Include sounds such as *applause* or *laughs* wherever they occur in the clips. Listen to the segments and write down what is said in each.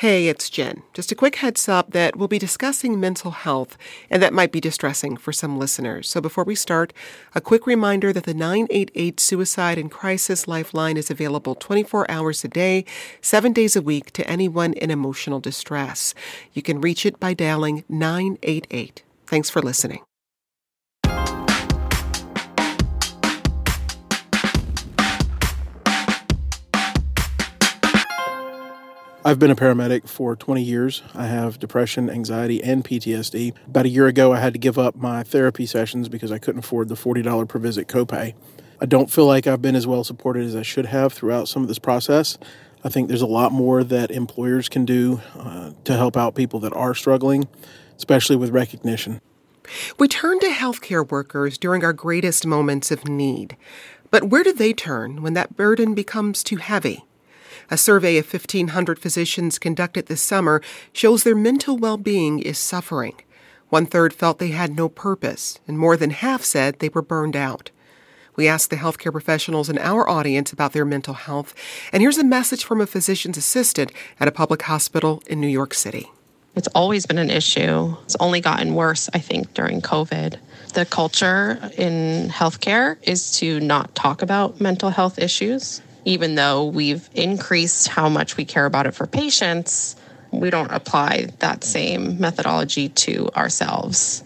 Hey, it's Jen. Just a quick heads up that we'll be discussing mental health, and that might be distressing for some listeners. So before we start, a quick reminder that the 988 Suicide and Crisis Lifeline is available 24 hours a day, seven days a week to anyone in emotional distress. You can reach it by dialing 988. Thanks for listening. I've been a paramedic for 20 years. I have depression, anxiety, and PTSD. About a year ago, I had to give up my therapy sessions because I couldn't afford the $40 per visit copay. I don't feel like I've been as well supported as I should have throughout some of this process. I think there's a lot more that employers can do uh, to help out people that are struggling, especially with recognition. We turn to healthcare workers during our greatest moments of need. But where do they turn when that burden becomes too heavy? A survey of 1,500 physicians conducted this summer shows their mental well being is suffering. One third felt they had no purpose, and more than half said they were burned out. We asked the healthcare professionals in our audience about their mental health, and here's a message from a physician's assistant at a public hospital in New York City. It's always been an issue. It's only gotten worse, I think, during COVID. The culture in healthcare is to not talk about mental health issues even though we've increased how much we care about it for patients, we don't apply that same methodology to ourselves.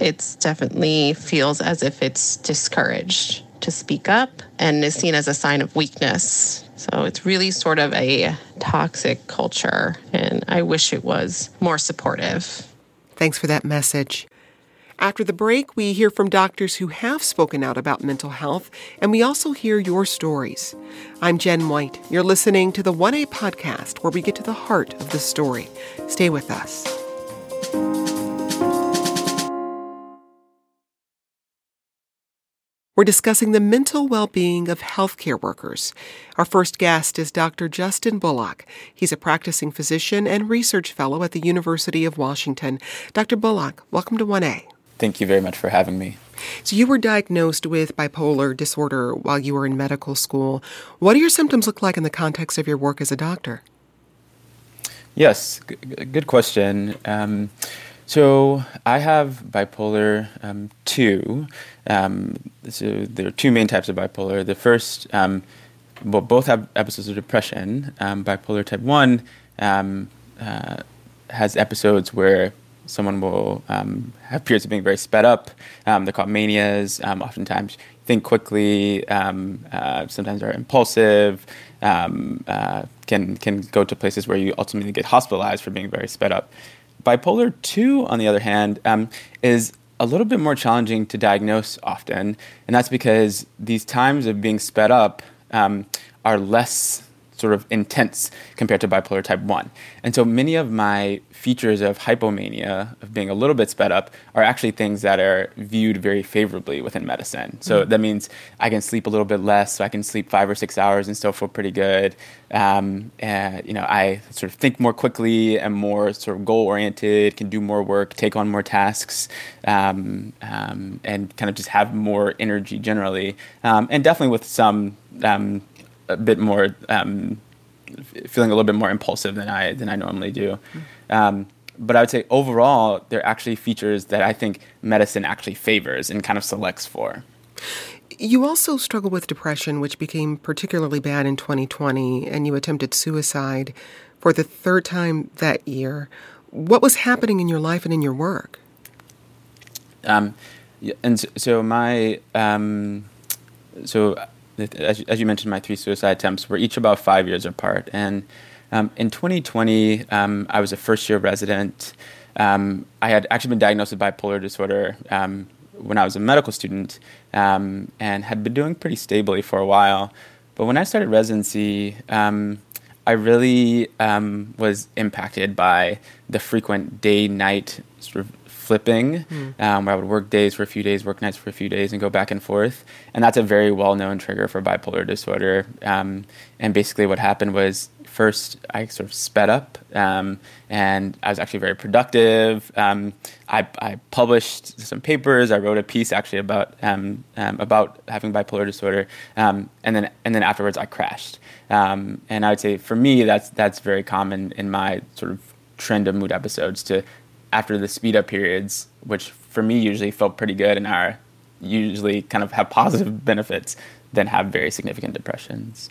It definitely feels as if it's discouraged to speak up and is seen as a sign of weakness. So it's really sort of a toxic culture, and I wish it was more supportive. Thanks for that message. After the break, we hear from doctors who have spoken out about mental health, and we also hear your stories. I'm Jen White. You're listening to the 1A podcast, where we get to the heart of the story. Stay with us. We're discussing the mental well being of healthcare workers. Our first guest is Dr. Justin Bullock. He's a practicing physician and research fellow at the University of Washington. Dr. Bullock, welcome to 1A. Thank you very much for having me. So, you were diagnosed with bipolar disorder while you were in medical school. What do your symptoms look like in the context of your work as a doctor? Yes, g- good question. Um, so, I have bipolar um, 2. Um, so, there are two main types of bipolar. The first, um, well, both have episodes of depression. Um, bipolar type 1 um, uh, has episodes where someone will um, have periods of being very sped up. Um, they're called manias. Um, oftentimes, think quickly. Um, uh, sometimes are impulsive. Um, uh, can can go to places where you ultimately get hospitalized for being very sped up. Bipolar two, on the other hand, um, is a little bit more challenging to diagnose often, and that's because these times of being sped up are less sort of intense compared to bipolar type 1. And so many of my features of hypomania, of being a little bit sped up, are actually things that are viewed very favorably within medicine. So mm-hmm. that means I can sleep a little bit less, so I can sleep five or six hours and still feel pretty good. Um, and, you know, I sort of think more quickly and more sort of goal oriented, can do more work, take on more tasks, um, um, and kind of just have more energy generally. Um, and definitely with some um, a bit more um, feeling a little bit more impulsive than I than I normally do. Um, but I would say overall, they're actually features that I think medicine actually favors and kind of selects for. You also struggle with depression, which became particularly bad in 2020, and you attempted suicide for the third time that year. What was happening in your life and in your work? Um, and so, so my um, so as, as you mentioned, my three suicide attempts were each about five years apart. And um, in 2020, um, I was a first year resident. Um, I had actually been diagnosed with bipolar disorder um, when I was a medical student um, and had been doing pretty stably for a while. But when I started residency, um, I really was impacted by the frequent day night sort of flipping, mm. um, where I would work days for a few days, work nights for a few days, and go back and forth. And that's a very well known trigger for bipolar disorder. Um, and basically, what happened was first I sort of sped up, um, and I was actually very productive. Um, I, I, published some papers. I wrote a piece actually about um, um about having bipolar disorder, um, and then and then afterwards I crashed. Um, and I would say for me that's that's very common in my sort of trend of mood episodes to after the speed up periods, which for me usually felt pretty good and are usually kind of have positive *laughs* benefits, then have very significant depressions.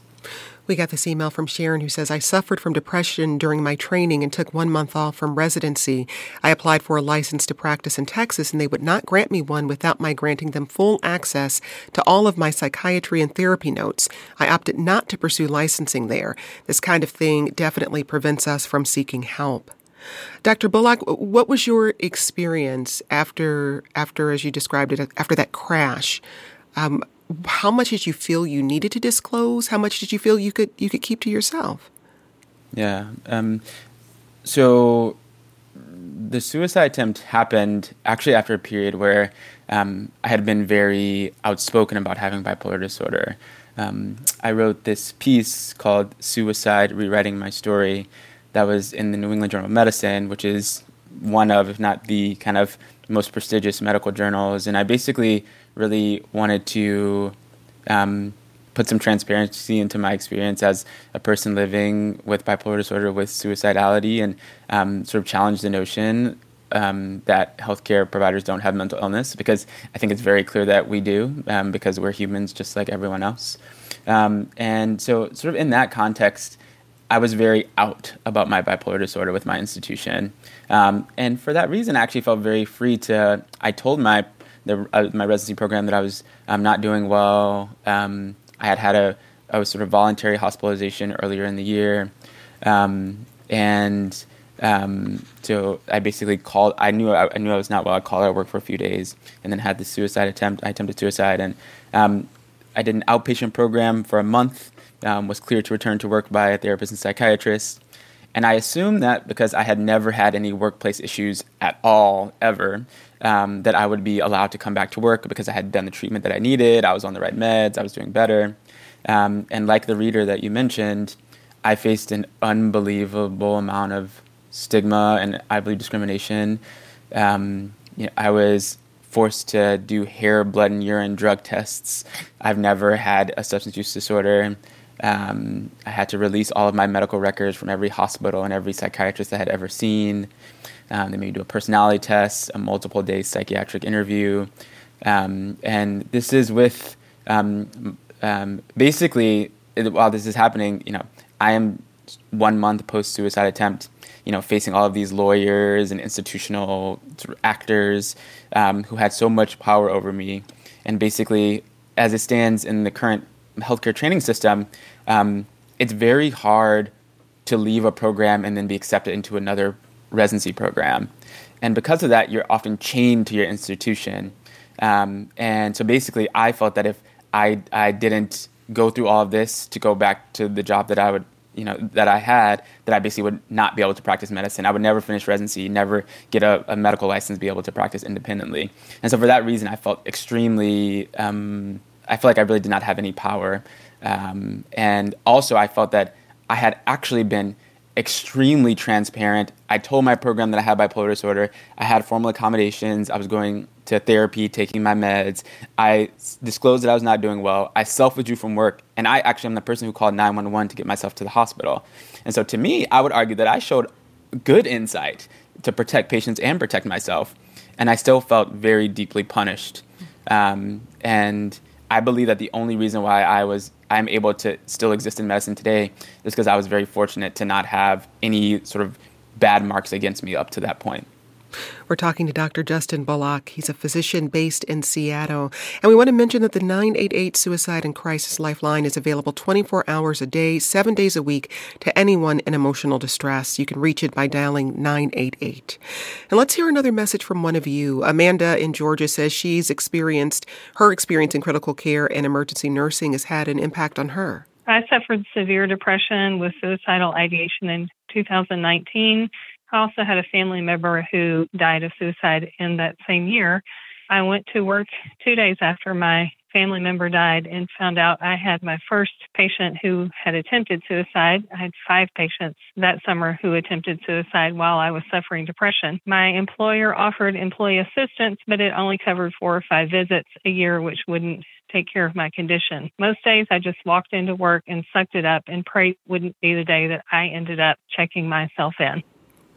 We got this email from Sharon who says, I suffered from depression during my training and took one month off from residency. I applied for a license to practice in Texas, and they would not grant me one without my granting them full access to all of my psychiatry and therapy notes. I opted not to pursue licensing there. This kind of thing definitely prevents us from seeking help. Dr. Bullock, what was your experience after, after as you described it, after that crash? Um, how much did you feel you needed to disclose? How much did you feel you could you could keep to yourself? Yeah. Um, so the suicide attempt happened actually after a period where um, I had been very outspoken about having bipolar disorder. Um, I wrote this piece called "Suicide: Rewriting My Story," that was in the New England Journal of Medicine, which is one of, if not the kind of most prestigious medical journals. And I basically really wanted to um, put some transparency into my experience as a person living with bipolar disorder with suicidality and um, sort of challenge the notion um, that healthcare providers don't have mental illness because I think it's very clear that we do um, because we're humans just like everyone else. Um, and so, sort of in that context, I was very out about my bipolar disorder with my institution, um, and for that reason, I actually felt very free to. I told my the, uh, my residency program that I was um, not doing well. Um, I had had a, a sort of voluntary hospitalization earlier in the year, um, and um, so I basically called. I knew I, I, knew I was not well. I called out work for a few days, and then had the suicide attempt. I attempted suicide, and um, I did an outpatient program for a month um, was cleared to return to work by a therapist and psychiatrist. And I assumed that because I had never had any workplace issues at all, ever, um, that I would be allowed to come back to work because I had done the treatment that I needed, I was on the right meds, I was doing better. Um, and like the reader that you mentioned, I faced an unbelievable amount of stigma and I believe discrimination. Um, you know, I was forced to do hair, blood, and urine drug tests. I've never had a substance use disorder. Um, I had to release all of my medical records from every hospital and every psychiatrist I had ever seen. Um, they made me do a personality test, a multiple day psychiatric interview. Um, and this is with um, um, basically, while this is happening, you know, I am one month post suicide attempt, you know, facing all of these lawyers and institutional actors um, who had so much power over me. And basically, as it stands in the current healthcare training system, um, it's very hard to leave a program and then be accepted into another residency program. And because of that, you're often chained to your institution. Um, and so basically, I felt that if I, I didn't go through all of this to go back to the job that I would, you know, that I had, that I basically would not be able to practice medicine. I would never finish residency, never get a, a medical license, be able to practice independently. And so for that reason, I felt extremely um, I feel like I really did not have any power. Um, and also, I felt that I had actually been extremely transparent. I told my program that I had bipolar disorder. I had formal accommodations. I was going to therapy, taking my meds. I disclosed that I was not doing well. I self withdrew from work. And I actually am the person who called 911 to get myself to the hospital. And so, to me, I would argue that I showed good insight to protect patients and protect myself. And I still felt very deeply punished. Um, and I believe that the only reason why I was I'm able to still exist in medicine today is because I was very fortunate to not have any sort of bad marks against me up to that point. We're talking to Dr. Justin Bullock. He's a physician based in Seattle. And we want to mention that the 988 Suicide and Crisis Lifeline is available 24 hours a day, seven days a week to anyone in emotional distress. You can reach it by dialing 988. And let's hear another message from one of you. Amanda in Georgia says she's experienced, her experience in critical care and emergency nursing has had an impact on her. I suffered severe depression with suicidal ideation in 2019. I also had a family member who died of suicide in that same year. I went to work two days after my family member died and found out I had my first patient who had attempted suicide. I had five patients that summer who attempted suicide while I was suffering depression. My employer offered employee assistance, but it only covered four or five visits a year, which wouldn't take care of my condition. Most days I just walked into work and sucked it up and prayed wouldn't be the day that I ended up checking myself in.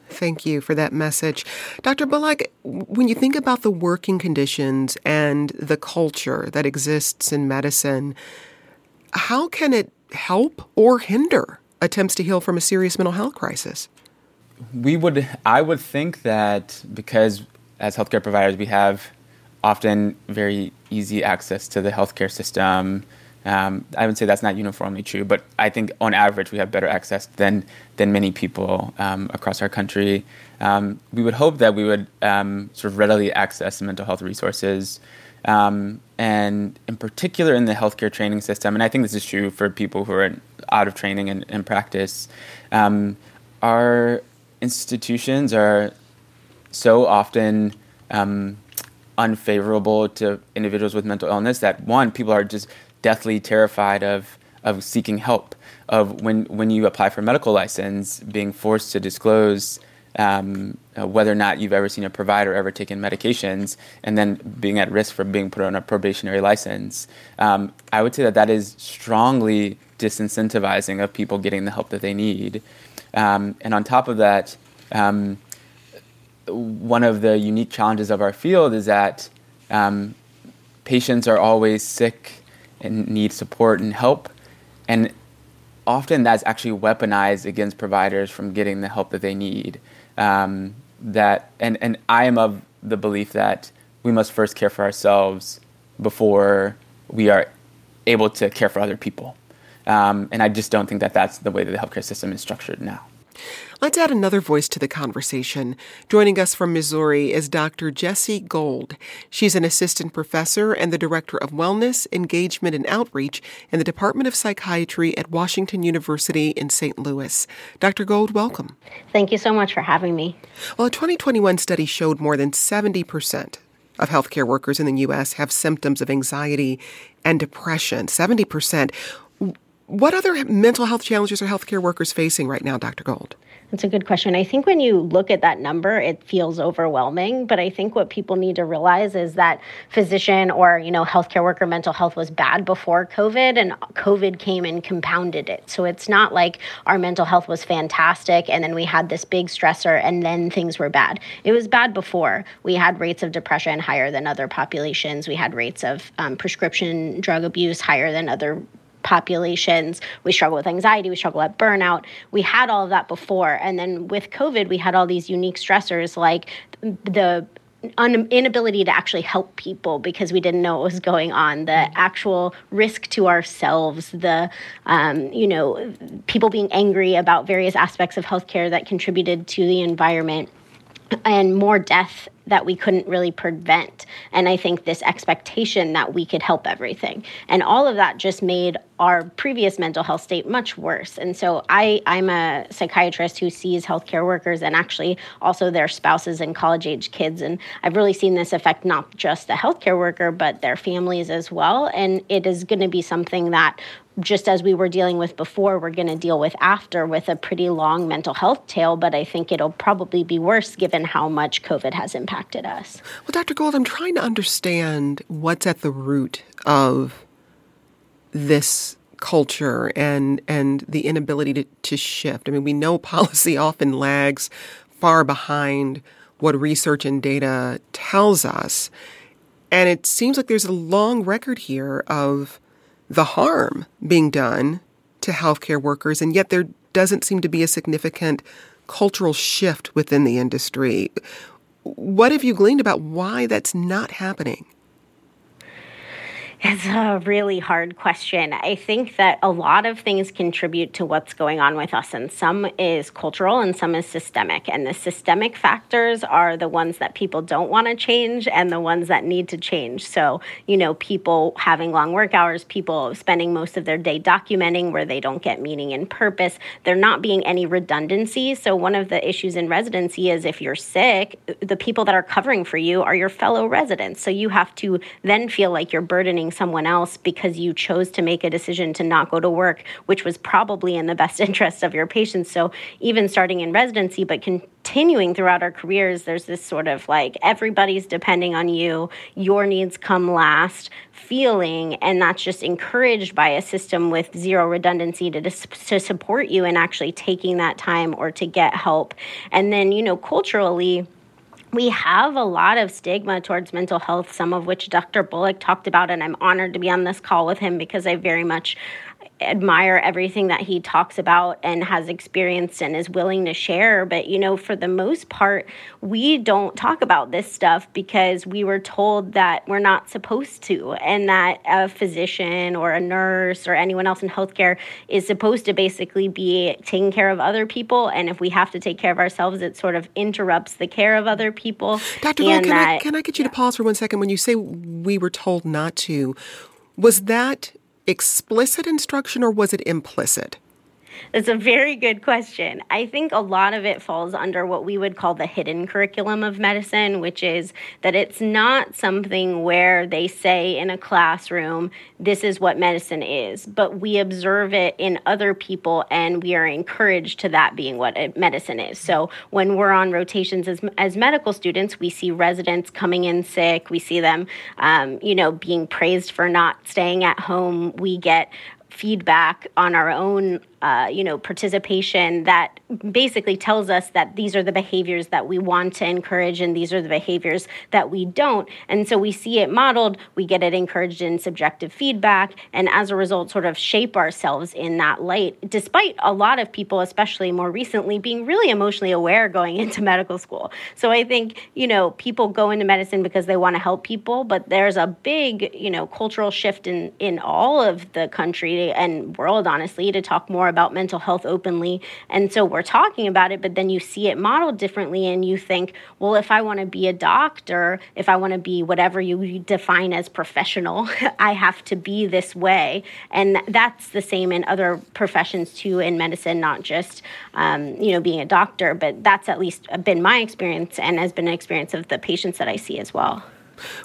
Thank you for that message. Dr. Bullock, when you think about the working conditions and the culture that exists in medicine, how can it help or hinder attempts to heal from a serious mental health crisis? We would, I would think that because as healthcare providers, we have often very easy access to the healthcare system um, I would say that's not uniformly true, but I think on average we have better access than than many people um, across our country. Um, we would hope that we would um, sort of readily access mental health resources, um, and in particular in the healthcare training system. And I think this is true for people who are out of training and, and practice. Um, our institutions are so often unfavorable to individuals with mental illness that one people are just deathly terrified of of seeking help, of when when you apply for a medical license, being forced to disclose um, uh, whether or not you've ever seen a provider ever taken medications, and then being at risk for being put on a probationary license. Um, I would say that that is strongly disincentivizing of people getting the help that they need. Um, and on top of that, um, one of the unique challenges of our field is that um, patients are always sick and need support and help. And often that's actually weaponized against providers from getting the help that they need. Um, that and, and I am of the belief that we must first care for ourselves before we are able to care for other people. Um, and I just don't think that that's the way that the healthcare system is structured now. Let's add another voice to the conversation. Joining us from Missouri is Dr. Jessie Gold. She's an assistant professor and the director of wellness, engagement, and outreach in the Department of Psychiatry at Washington University in St. Louis. Dr. Gold, welcome. Thank you so much for having me. Well, a 2021 study showed more than 70% of healthcare workers in the U.S. have symptoms of anxiety and depression. 70%. What other mental health challenges are healthcare workers facing right now, Dr. Gold? That's a good question. I think when you look at that number, it feels overwhelming. But I think what people need to realize is that physician or you know healthcare worker mental health was bad before COVID, and COVID came and compounded it. So it's not like our mental health was fantastic, and then we had this big stressor, and then things were bad. It was bad before. We had rates of depression higher than other populations. We had rates of um, prescription drug abuse higher than other populations. We struggle with anxiety, we struggle with burnout. We had all of that before. And then with COVID, we had all these unique stressors like the un- inability to actually help people because we didn't know what was going on, the actual risk to ourselves, the, um, you know, people being angry about various aspects of healthcare that contributed to the environment and more death that we couldn't really prevent. And I think this expectation that we could help everything. And all of that just made our previous mental health state much worse. And so I, I'm a psychiatrist who sees healthcare workers and actually also their spouses and college age kids. And I've really seen this affect not just the healthcare worker, but their families as well. And it is going to be something that just as we were dealing with before, we're going to deal with after with a pretty long mental health tail, but I think it'll probably be worse given how much COVID has impacted us. Well, Dr. Gold, I'm trying to understand what's at the root of this culture and and the inability to, to shift. I mean, we know *laughs* policy often lags far behind what research and data tells us. And it seems like there's a long record here of the harm being done to healthcare workers, and yet there doesn't seem to be a significant cultural shift within the industry. What have you gleaned about why that's not happening? It's a really hard question. I think that a lot of things contribute to what's going on with us, and some is cultural and some is systemic. And the systemic factors are the ones that people don't want to change and the ones that need to change. So, you know, people having long work hours, people spending most of their day documenting where they don't get meaning and purpose, there not being any redundancy. So, one of the issues in residency is if you're sick, the people that are covering for you are your fellow residents. So, you have to then feel like you're burdening someone else because you chose to make a decision to not go to work, which was probably in the best *laughs* interest of your patients. So even starting in residency, but continuing throughout our careers, there's this sort of like everybody's depending on you, your needs come last feeling, and that's just encouraged by a system with zero redundancy to, to support you in actually taking that time or to get help. And then, you know, culturally, we have a lot of stigma towards mental health, some of which Dr. Bullock talked about, and I'm honored to be on this call with him because I very much admire everything that he talks about and has experienced and is willing to share. But, you know, for the most part, we don't talk about this stuff because we were told that we're not supposed to, and that a physician or a nurse or anyone else in healthcare is supposed to basically be taking care of other people. And if we have to take care of ourselves, it sort of interrupts the care of other people. Dr. Can, that, I, can I get you yeah. to pause for one second? When you say we were told not to, was that explicit instruction or was it implicit? It's a very good question. I think a lot of it falls under what we would call the hidden curriculum of medicine, which is that it's not something where they say in a classroom, this is what medicine is, but we observe it in other people and we are encouraged to that being what medicine is. So when we're on rotations as, as medical students, we see residents coming in sick, we see them, um, you know, being praised for not staying at home. We get feedback on our own uh, you know, participation that basically tells us that these are the behaviors that we want to encourage and these are the behaviors that we don't. And so we see it modeled, we get it encouraged in subjective feedback, and as a result, sort of shape ourselves in that light, despite a lot of people, especially more recently, being really emotionally aware going *laughs* into medical school. So I think, you know, people go into medicine because they want to help people, but there's a big, you know, cultural shift in, in all of the country and world, honestly, to talk more more about mental health openly. And so we're talking about it, but then you see it modeled differently and you think, well, if I want to be a doctor, if I want to be whatever you define as professional, *laughs* I have to be this way. And that's the same in other professions too, in medicine, not just, um, you know, being a doctor, but that's at least been my experience and has been an experience of the patients that I see as well.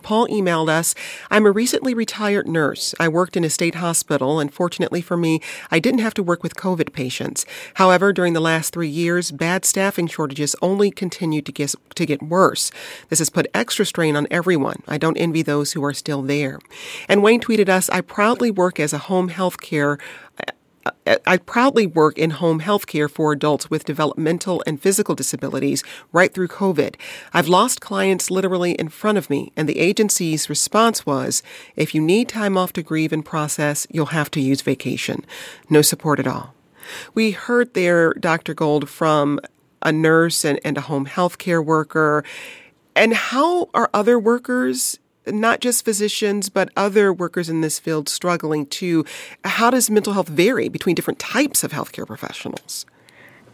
Paul emailed us I'm a recently retired nurse. I worked in a state hospital, and fortunately for me, I didn't have to work with COVID patients. However, during the last three years, bad staffing shortages only continued to get, to get worse. This has put extra strain on everyone. I don't envy those who are still there. And Wayne tweeted us I proudly work as a home health care Uh, I proudly work in home health care for adults with developmental and physical disabilities right through COVID. I've lost clients literally in front of me, and the agency's response was if you need time off to grieve and process, you'll have to use vacation. No support at all. We heard there, Dr. Gold, from a nurse and, and a home health care worker. And how are other workers not just physicians, but other workers in this field struggling too. How does mental health vary between different types of healthcare professionals?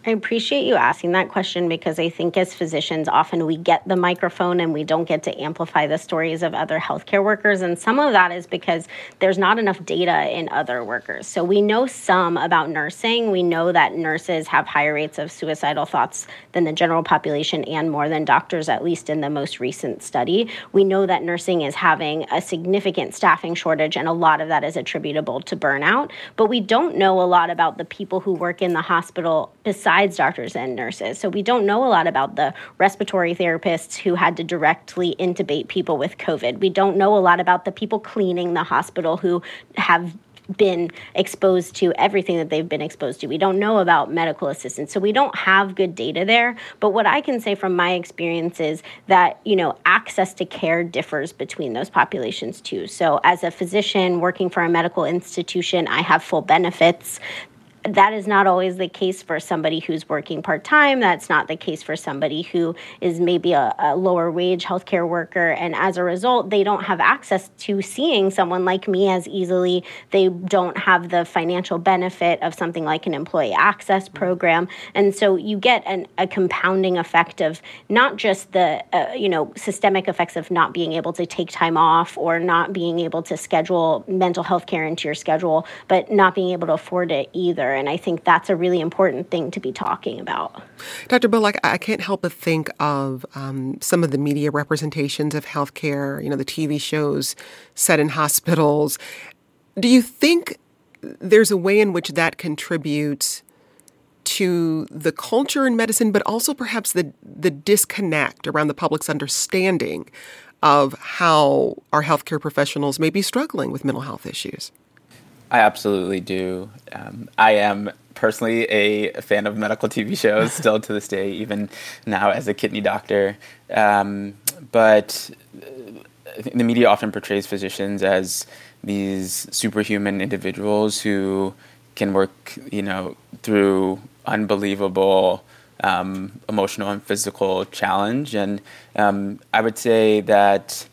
I appreciate you asking that question because I think as physicians, often we get the microphone and we don't get to amplify the stories of other healthcare workers. And some of that is because there's not enough data in other workers. So we know some about nursing. We know that nurses have higher rates of suicidal thoughts than the general population and more than doctors, at least in the most recent study. We know that nursing is having a significant staffing shortage, and a lot of that is attributable to burnout. But we don't know a lot about the people who work in the hospital besides besides doctors and nurses. So we don't know a lot about the respiratory therapists who had to directly intubate people with COVID. We don't know a lot about the people cleaning the hospital who have been exposed to everything that they've been exposed to. We don't know about medical assistants. So we don't have good data there. But what I can say from my experience is that, you know, access to care differs between those populations too. So as a physician working for a medical institution, I have full benefits that is not always the case for somebody who's working part time. That's not the case for somebody who is maybe a, a, lower wage healthcare worker. And as a result, they don't have access to seeing someone like me as easily. They don't have the financial benefit of something like an employee access program. And so you get an, a compounding effect of not just the, uh, you know, systemic effects of not being able to take time off or not being able to schedule mental health care into your schedule, but not being able to afford it either. And I think that's a really important thing to be talking about. Dr. Bullock, I can't help but think of um, some of the media representations of healthcare, you know, the TV shows set in hospitals. Do you think there's a way in which that contributes to the culture in medicine, but also perhaps the, the disconnect around the public's understanding of how our healthcare professionals may be struggling with mental health issues? I absolutely do. Um, I am personally a fan of medical TV shows *laughs* still to this day, even now as a kidney doctor. Um, but uh, the media often portrays physicians as these superhuman individuals who can work, you know, through unbelievable um, emotional and physical challenge. And um, I would say that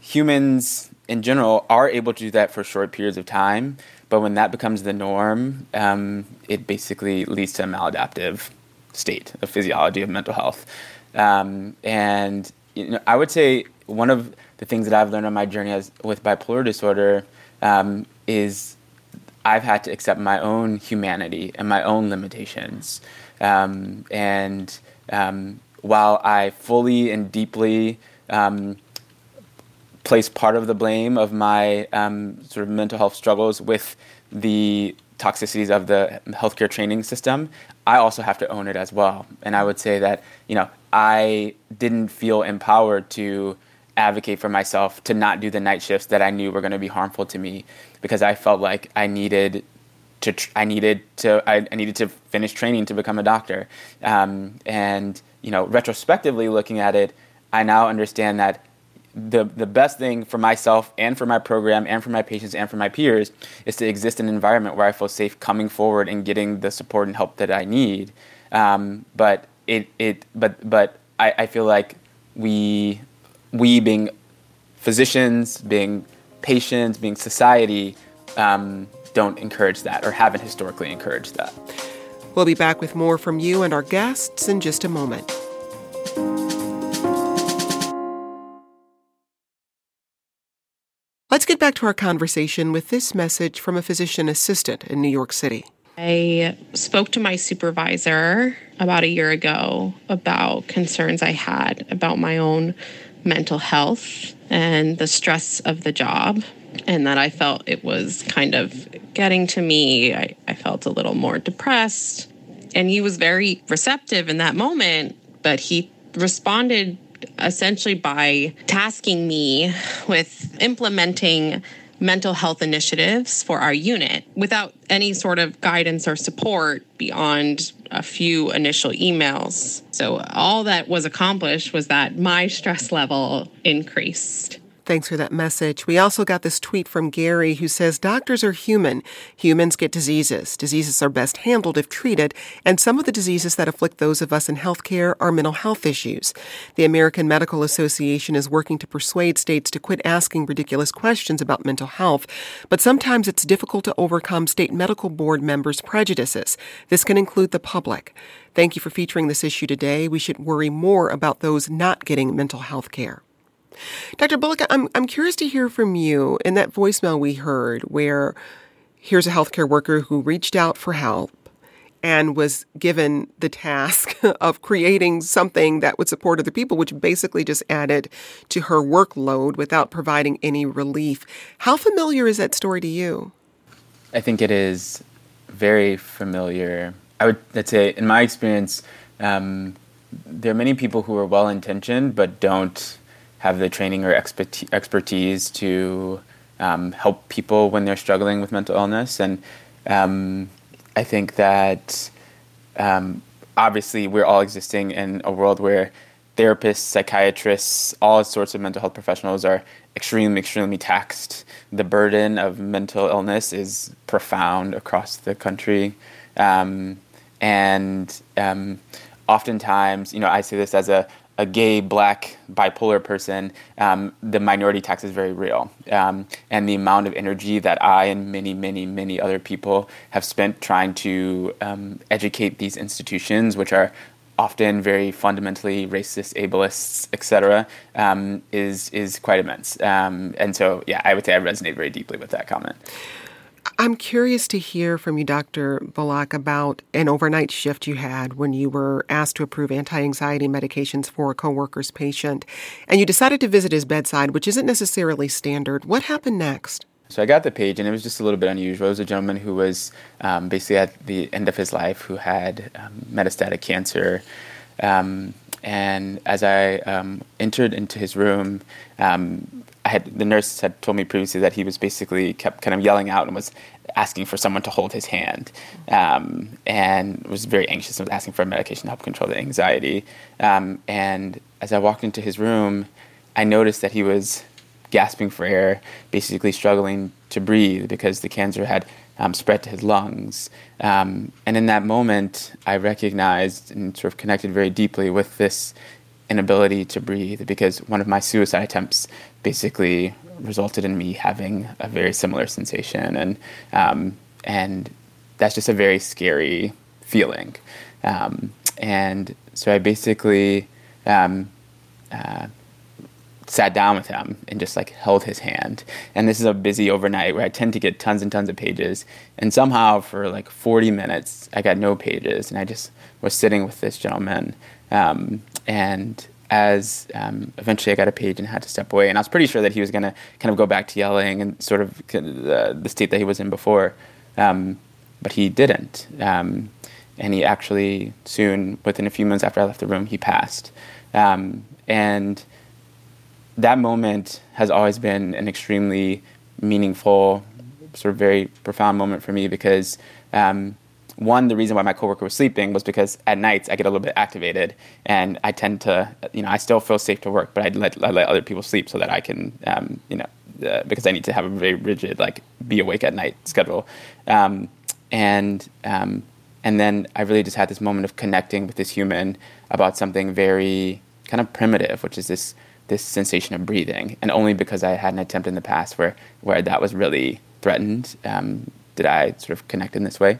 humans in general are able to do that for short periods of time. But when that becomes the norm, um, it basically leads to a maladaptive state of physiology of mental health. Um, and you know, I would say one of the things that I've learned on my journey as, with bipolar disorder um, is I've had to accept my own humanity and my own limitations. Um, and um, while I fully and deeply um, place part of the blame of my um, sort of mental health struggles with the toxicities of the healthcare training system, I also have to own it as well. And I would say that, you know, I didn't feel empowered to advocate for myself to not do the night shifts that I knew were going to be harmful to me because I felt like I needed to tr- I needed to I, I, needed to finish training to become a doctor. Um, and you know, retrospectively looking at it, I now understand that the the best thing for myself and for my program and for my patients and for my peers is to exist in an environment where I feel safe coming forward and getting the support and help that I need. Um, but it it but but I, I feel like we we being physicians, being patients, being society, um, don't encourage that or haven't historically encouraged that. We'll be back with more from you and our guests in just a moment. Let's get back to our conversation with this message from a physician assistant in New York City. I spoke to my supervisor about a year ago about concerns I had about my own mental health and the stress of the job and that I felt it was kind of getting to me. I, I felt a little more depressed. And he was very receptive in that moment, but he responded essentially by tasking me with implementing mental health initiatives for our unit without any sort of guidance or support beyond a few initial emails. So, all that was accomplished was that my stress level increased. Thanks for that message. We also got this tweet from Gary who says doctors are human. Humans get diseases. Diseases are best handled if treated, and some of the diseases that afflict those of us in healthcare are mental health issues. The American Medical Association is working to persuade states to quit asking ridiculous questions about mental health, but sometimes it's difficult to overcome state medical board members' prejudices. This can include the public. Thank you for featuring this issue today. We should worry more about those not getting mental health care. Dr. Bullock, I'm, I'm curious to hear from you in that voicemail we heard where here's a healthcare worker who reached out for help and was given the task *laughs* of creating something that would support other people, which basically just added to her workload without providing any relief. How familiar is that story to you? I think it is very familiar. I would I'd say, in my experience, um, there are many people who are well intentioned but don't have the training or expertise to um, help people when they're struggling with mental illness. And um, I think that um, obviously we're all existing in a world where therapists, psychiatrists, all sorts of mental health professionals are extremely, extremely taxed. The burden of mental illness is profound across the country. Um, and um, oftentimes, you know, I say this as a, a gay, black, bipolar person, um, the minority tax is very real. Um, and the amount of energy that I and many, many, many other people have spent trying to um, educate these institutions, which are often very fundamentally racist, ableists, etc., um, is is quite immense. Um, and so, yeah, I would say I resonate very deeply with that comment. I'm curious to hear from you, Dr. Bullock, about an overnight shift you had when you were asked to approve anti anxiety medications for a coworker's patient, and you decided to visit his bedside, which isn't necessarily standard. What happened next? So I got the page, and it was just a little bit unusual. It was a gentleman who was um, basically at the end of his life who had um, metastatic cancer. Um, and as I um, entered into his room, um, I had the nurse had told me previously that he was basically kept kind of yelling out and was asking for someone to hold his hand, um, and was very anxious and was asking for medication to help control the anxiety. and as I walked into his room, I noticed that he was gasping for air, basically struggling to breathe because the cancer had um, spread to his lungs. Um, and in that moment, I recognized and sort of connected very deeply with this inability to breathe because one of my suicide attempts basically resulted in me having a very similar sensation. And, um, and that's just a very scary feeling. Um, and so I basically um, uh, sat down with him and just like held his hand. And this is a busy overnight where I tend to get tons and tons of pages. And somehow for like 40 minutes, I got no pages. And I just was sitting with this gentleman. Um, and as um, eventually I got a page and had to step away. And I was pretty sure that he was going to kind of go back to yelling and sort of the, the state that he was in before. Um, but he didn't. Um, and he actually soon, within a few months after I left the room, he passed. Um, and that moment has always been an extremely meaningful, sort of very profound moment for me because um, one, the reason why my coworker was sleeping was because at nights I get a little bit activated and I tend to, you know, I still feel safe to work, but I let, I let other people sleep so that I can, um, you know, uh, because I need to have a very rigid, like, be awake at night schedule. Um, and, um, and then I really just had this moment of connecting with this human about something very kind of primitive, which is this this sensation of breathing, and only because I had an attempt in the past where where that was really threatened um, did I sort of connect in this way.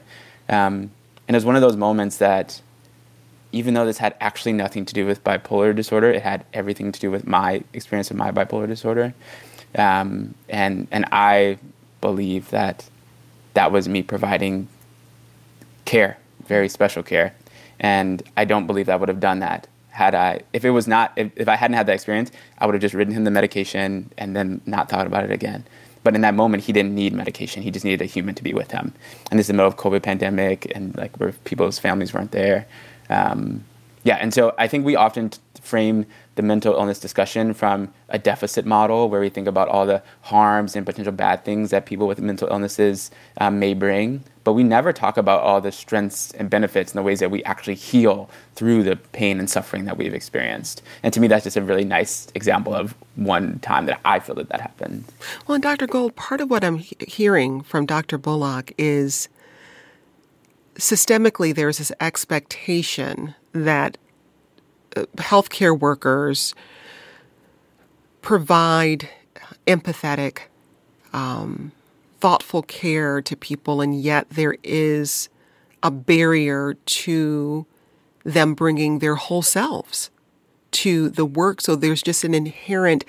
Um, and it was one of those moments that, even though this had actually nothing to do with bipolar disorder, it had everything to do with my experience of my bipolar disorder, um, and and I believe that that was me providing care, very special care, and I don't believe I would have done that had I, if it was not, if, if I hadn't had that experience, I would have just written him the medication and then not thought about it again. But in that moment, he didn't need medication. He just needed a human to be with him. And this is the middle of COVID pandemic, and like where people's families weren't there. Um, yeah, and so I think we often frame the mental illness discussion from a deficit model where we think about all the harms and potential bad things that people with mental illnesses um, may bring. But we never talk about all the strengths and benefits and the ways that we actually heal through the pain and suffering that we've experienced. And to me, that's just a really nice example of one time that I feel that that happened. Well, and Dr. Gold, part of what I'm he- hearing from Dr. Bullock is systemically there's this expectation that healthcare workers provide empathetic, um, thoughtful care to people, and yet there is a barrier to them bringing their whole selves to the work. So there's just an inherent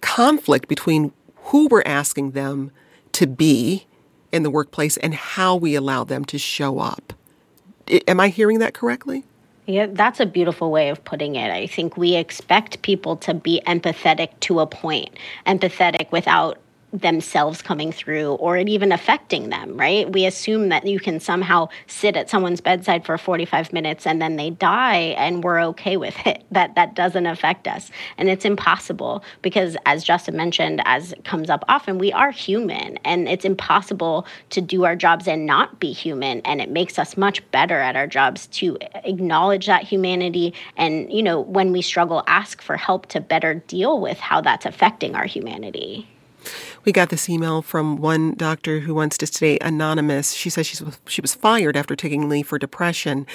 conflict between who we're asking them to be in the workplace and how we allow them to show up. Am I hearing that correctly? Yeah, that's a beautiful way of putting it. I think we expect people to be empathetic to a point, empathetic without themselves coming through or it even affecting them, right? We assume that you can somehow sit at someone's bedside for 45 minutes and then they die and we're okay with it. *laughs* That that doesn't affect us. And it's impossible because as Justin mentioned as comes up often, we are human and it's impossible to do our jobs and not be human and it makes us much better at our jobs to acknowledge that humanity and you know when we struggle ask for help to better deal with how that's affecting our humanity. We got this email from one doctor who wants to stay anonymous. She says she's, she was fired after taking leave for depression.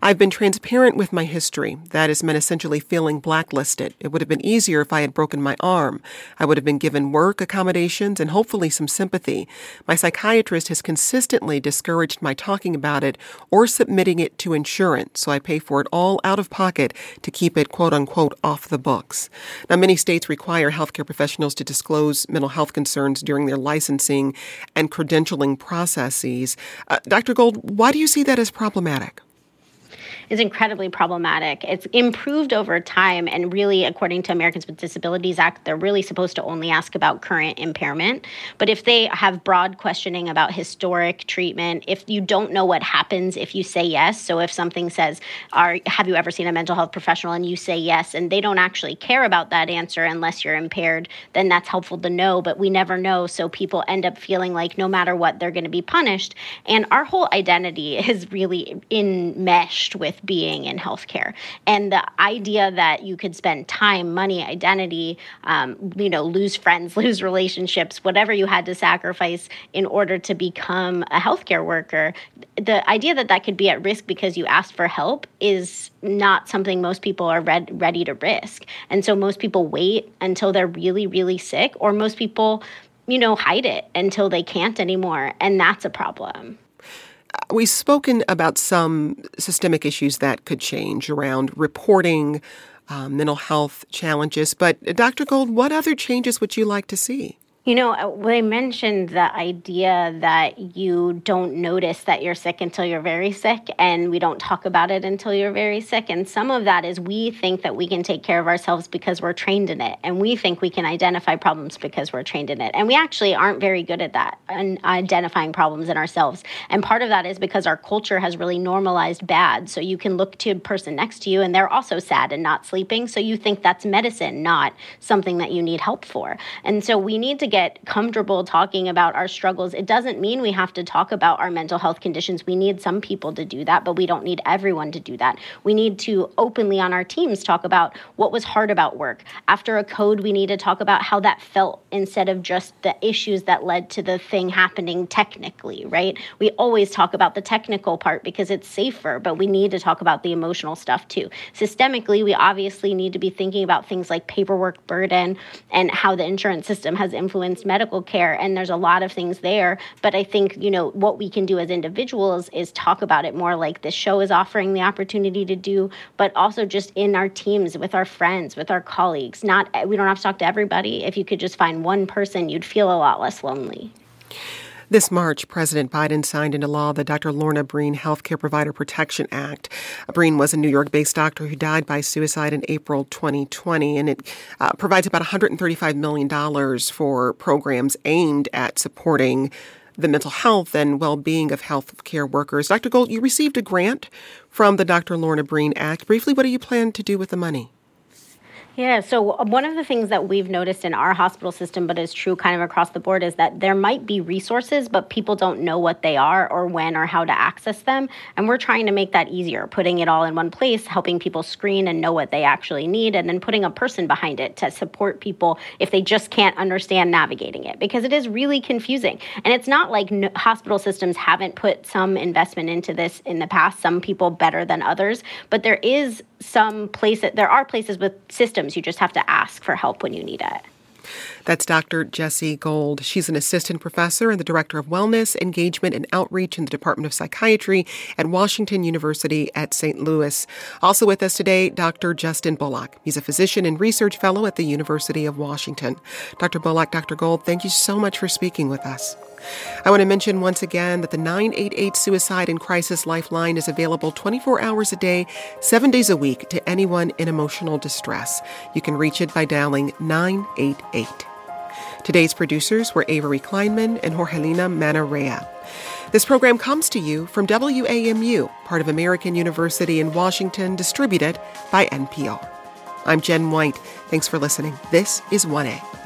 I've been transparent with my history. That has meant essentially feeling blacklisted. It would have been easier if I had broken my arm. I would have been given work accommodations and hopefully some sympathy. My psychiatrist has consistently discouraged my talking about it or submitting it to insurance, so I pay for it all out of pocket to keep it quote unquote off the books. Now, many states require healthcare professionals to disclose mental health concerns during their licensing and credentialing processes. Uh, Dr. Gold, why do you see that as problematic? Is incredibly problematic. It's improved over time, and really, according to Americans with Disabilities Act, they're really supposed to only ask about current impairment. But if they have broad questioning about historic treatment, if you don't know what happens if you say yes, so if something says, "Are have you ever seen a mental health professional?" and you say yes, and they don't actually care about that answer unless you're impaired, then that's helpful to know. But we never know, so people end up feeling like no matter what, they're going to be punished. And our whole identity is really enmeshed with with being in healthcare. And the idea that you could spend time, money, identity, um, you know, lose friends, *laughs* lose relationships, whatever you had to sacrifice in order to become a healthcare worker, the idea that that could be at risk because you asked for help is not something most people are read, ready to risk. And so most people wait until they're really, really sick, or most people you know, hide it until they can't anymore. And that's a problem. We've spoken about some systemic issues that could change around reporting um, mental health challenges, but Dr. Gold, what other changes would you like to see? You know, uh, they mentioned the idea that you don't notice that you're sick until you're very sick, and we don't talk about it until you're very sick. And some of that is we think that we can take care of ourselves because we're trained in it, and we think we can identify problems because we're trained in it. And we actually aren't very good at that, and identifying problems in ourselves. And part of that is because our culture has really normalized bad. So you can look to a person next to you, and they're also sad and not sleeping. So you think that's medicine, not something that you need help for. And so we need to get comfortable talking about our struggles. It doesn't mean we have to talk about our mental health conditions. We need some people to do that, but we don't need everyone to do that. We need to openly on our teams talk about what was hard about work. After a code, we need to talk about how that felt instead of just the issues that led to the thing happening technically, right? We always talk about the technical part because it's safer, but we need to talk about the emotional stuff too. Systemically, we obviously need to be thinking about things like paperwork burden and how the insurance system has influenced influenced medical care and there's a lot of things there. But i think you know what we can do as individuals is talk about it more like this show is offering the opportunity to do but also just in our teams with our friends with our colleagues. Not we don't have to talk to everybody. If you could just find one person you'd feel a lot less lonely this March, President Biden signed into law the Dr. Lorna Breen Healthcare Provider Protection Act. Breen was a New York based doctor who died by suicide in April 2020, and it uh, provides about $135 million for programs aimed at supporting the mental health and well being of health care workers. Dr. Gold, you received a grant from the Dr. Lorna Breen Act. Briefly, what do you plan to do with the money? Yeah, so uh, one of the things that we've noticed in our hospital system, but is true kind of across the board, is that there might be resources, but people don't know what they are or when or how to access them. And we're trying to make that easier, putting it all in one place, helping people screen and know what they actually need, and then putting a person behind it to support people if they just can't understand navigating it, because it is really confusing. And it's not like no, hospital systems haven't put some investment into this in the past, some people better than others, but there is some places, there are places with systems. You just have to ask for help when you need it. That's Dr. Jessie Gold. She's an assistant professor and the director of wellness, engagement, and outreach in the Department of Psychiatry at Washington University at St. Louis. Also with us today, Dr. Justin Bullock. He's a physician and research fellow at the University of Washington. Dr. Bullock, Dr. Gold, thank you so much for speaking with us. I want to mention once again that the 988 Suicide and Crisis Lifeline is available 24 hours a day, seven days a week to anyone in emotional distress. You can reach it by dialing 988. Today's producers were Avery Kleinman and Jorgelina Manna-Rea. This program comes to you from WAMU, part of American University in Washington, distributed by NPR. I'm Jen White. Thanks for listening. This is 1A.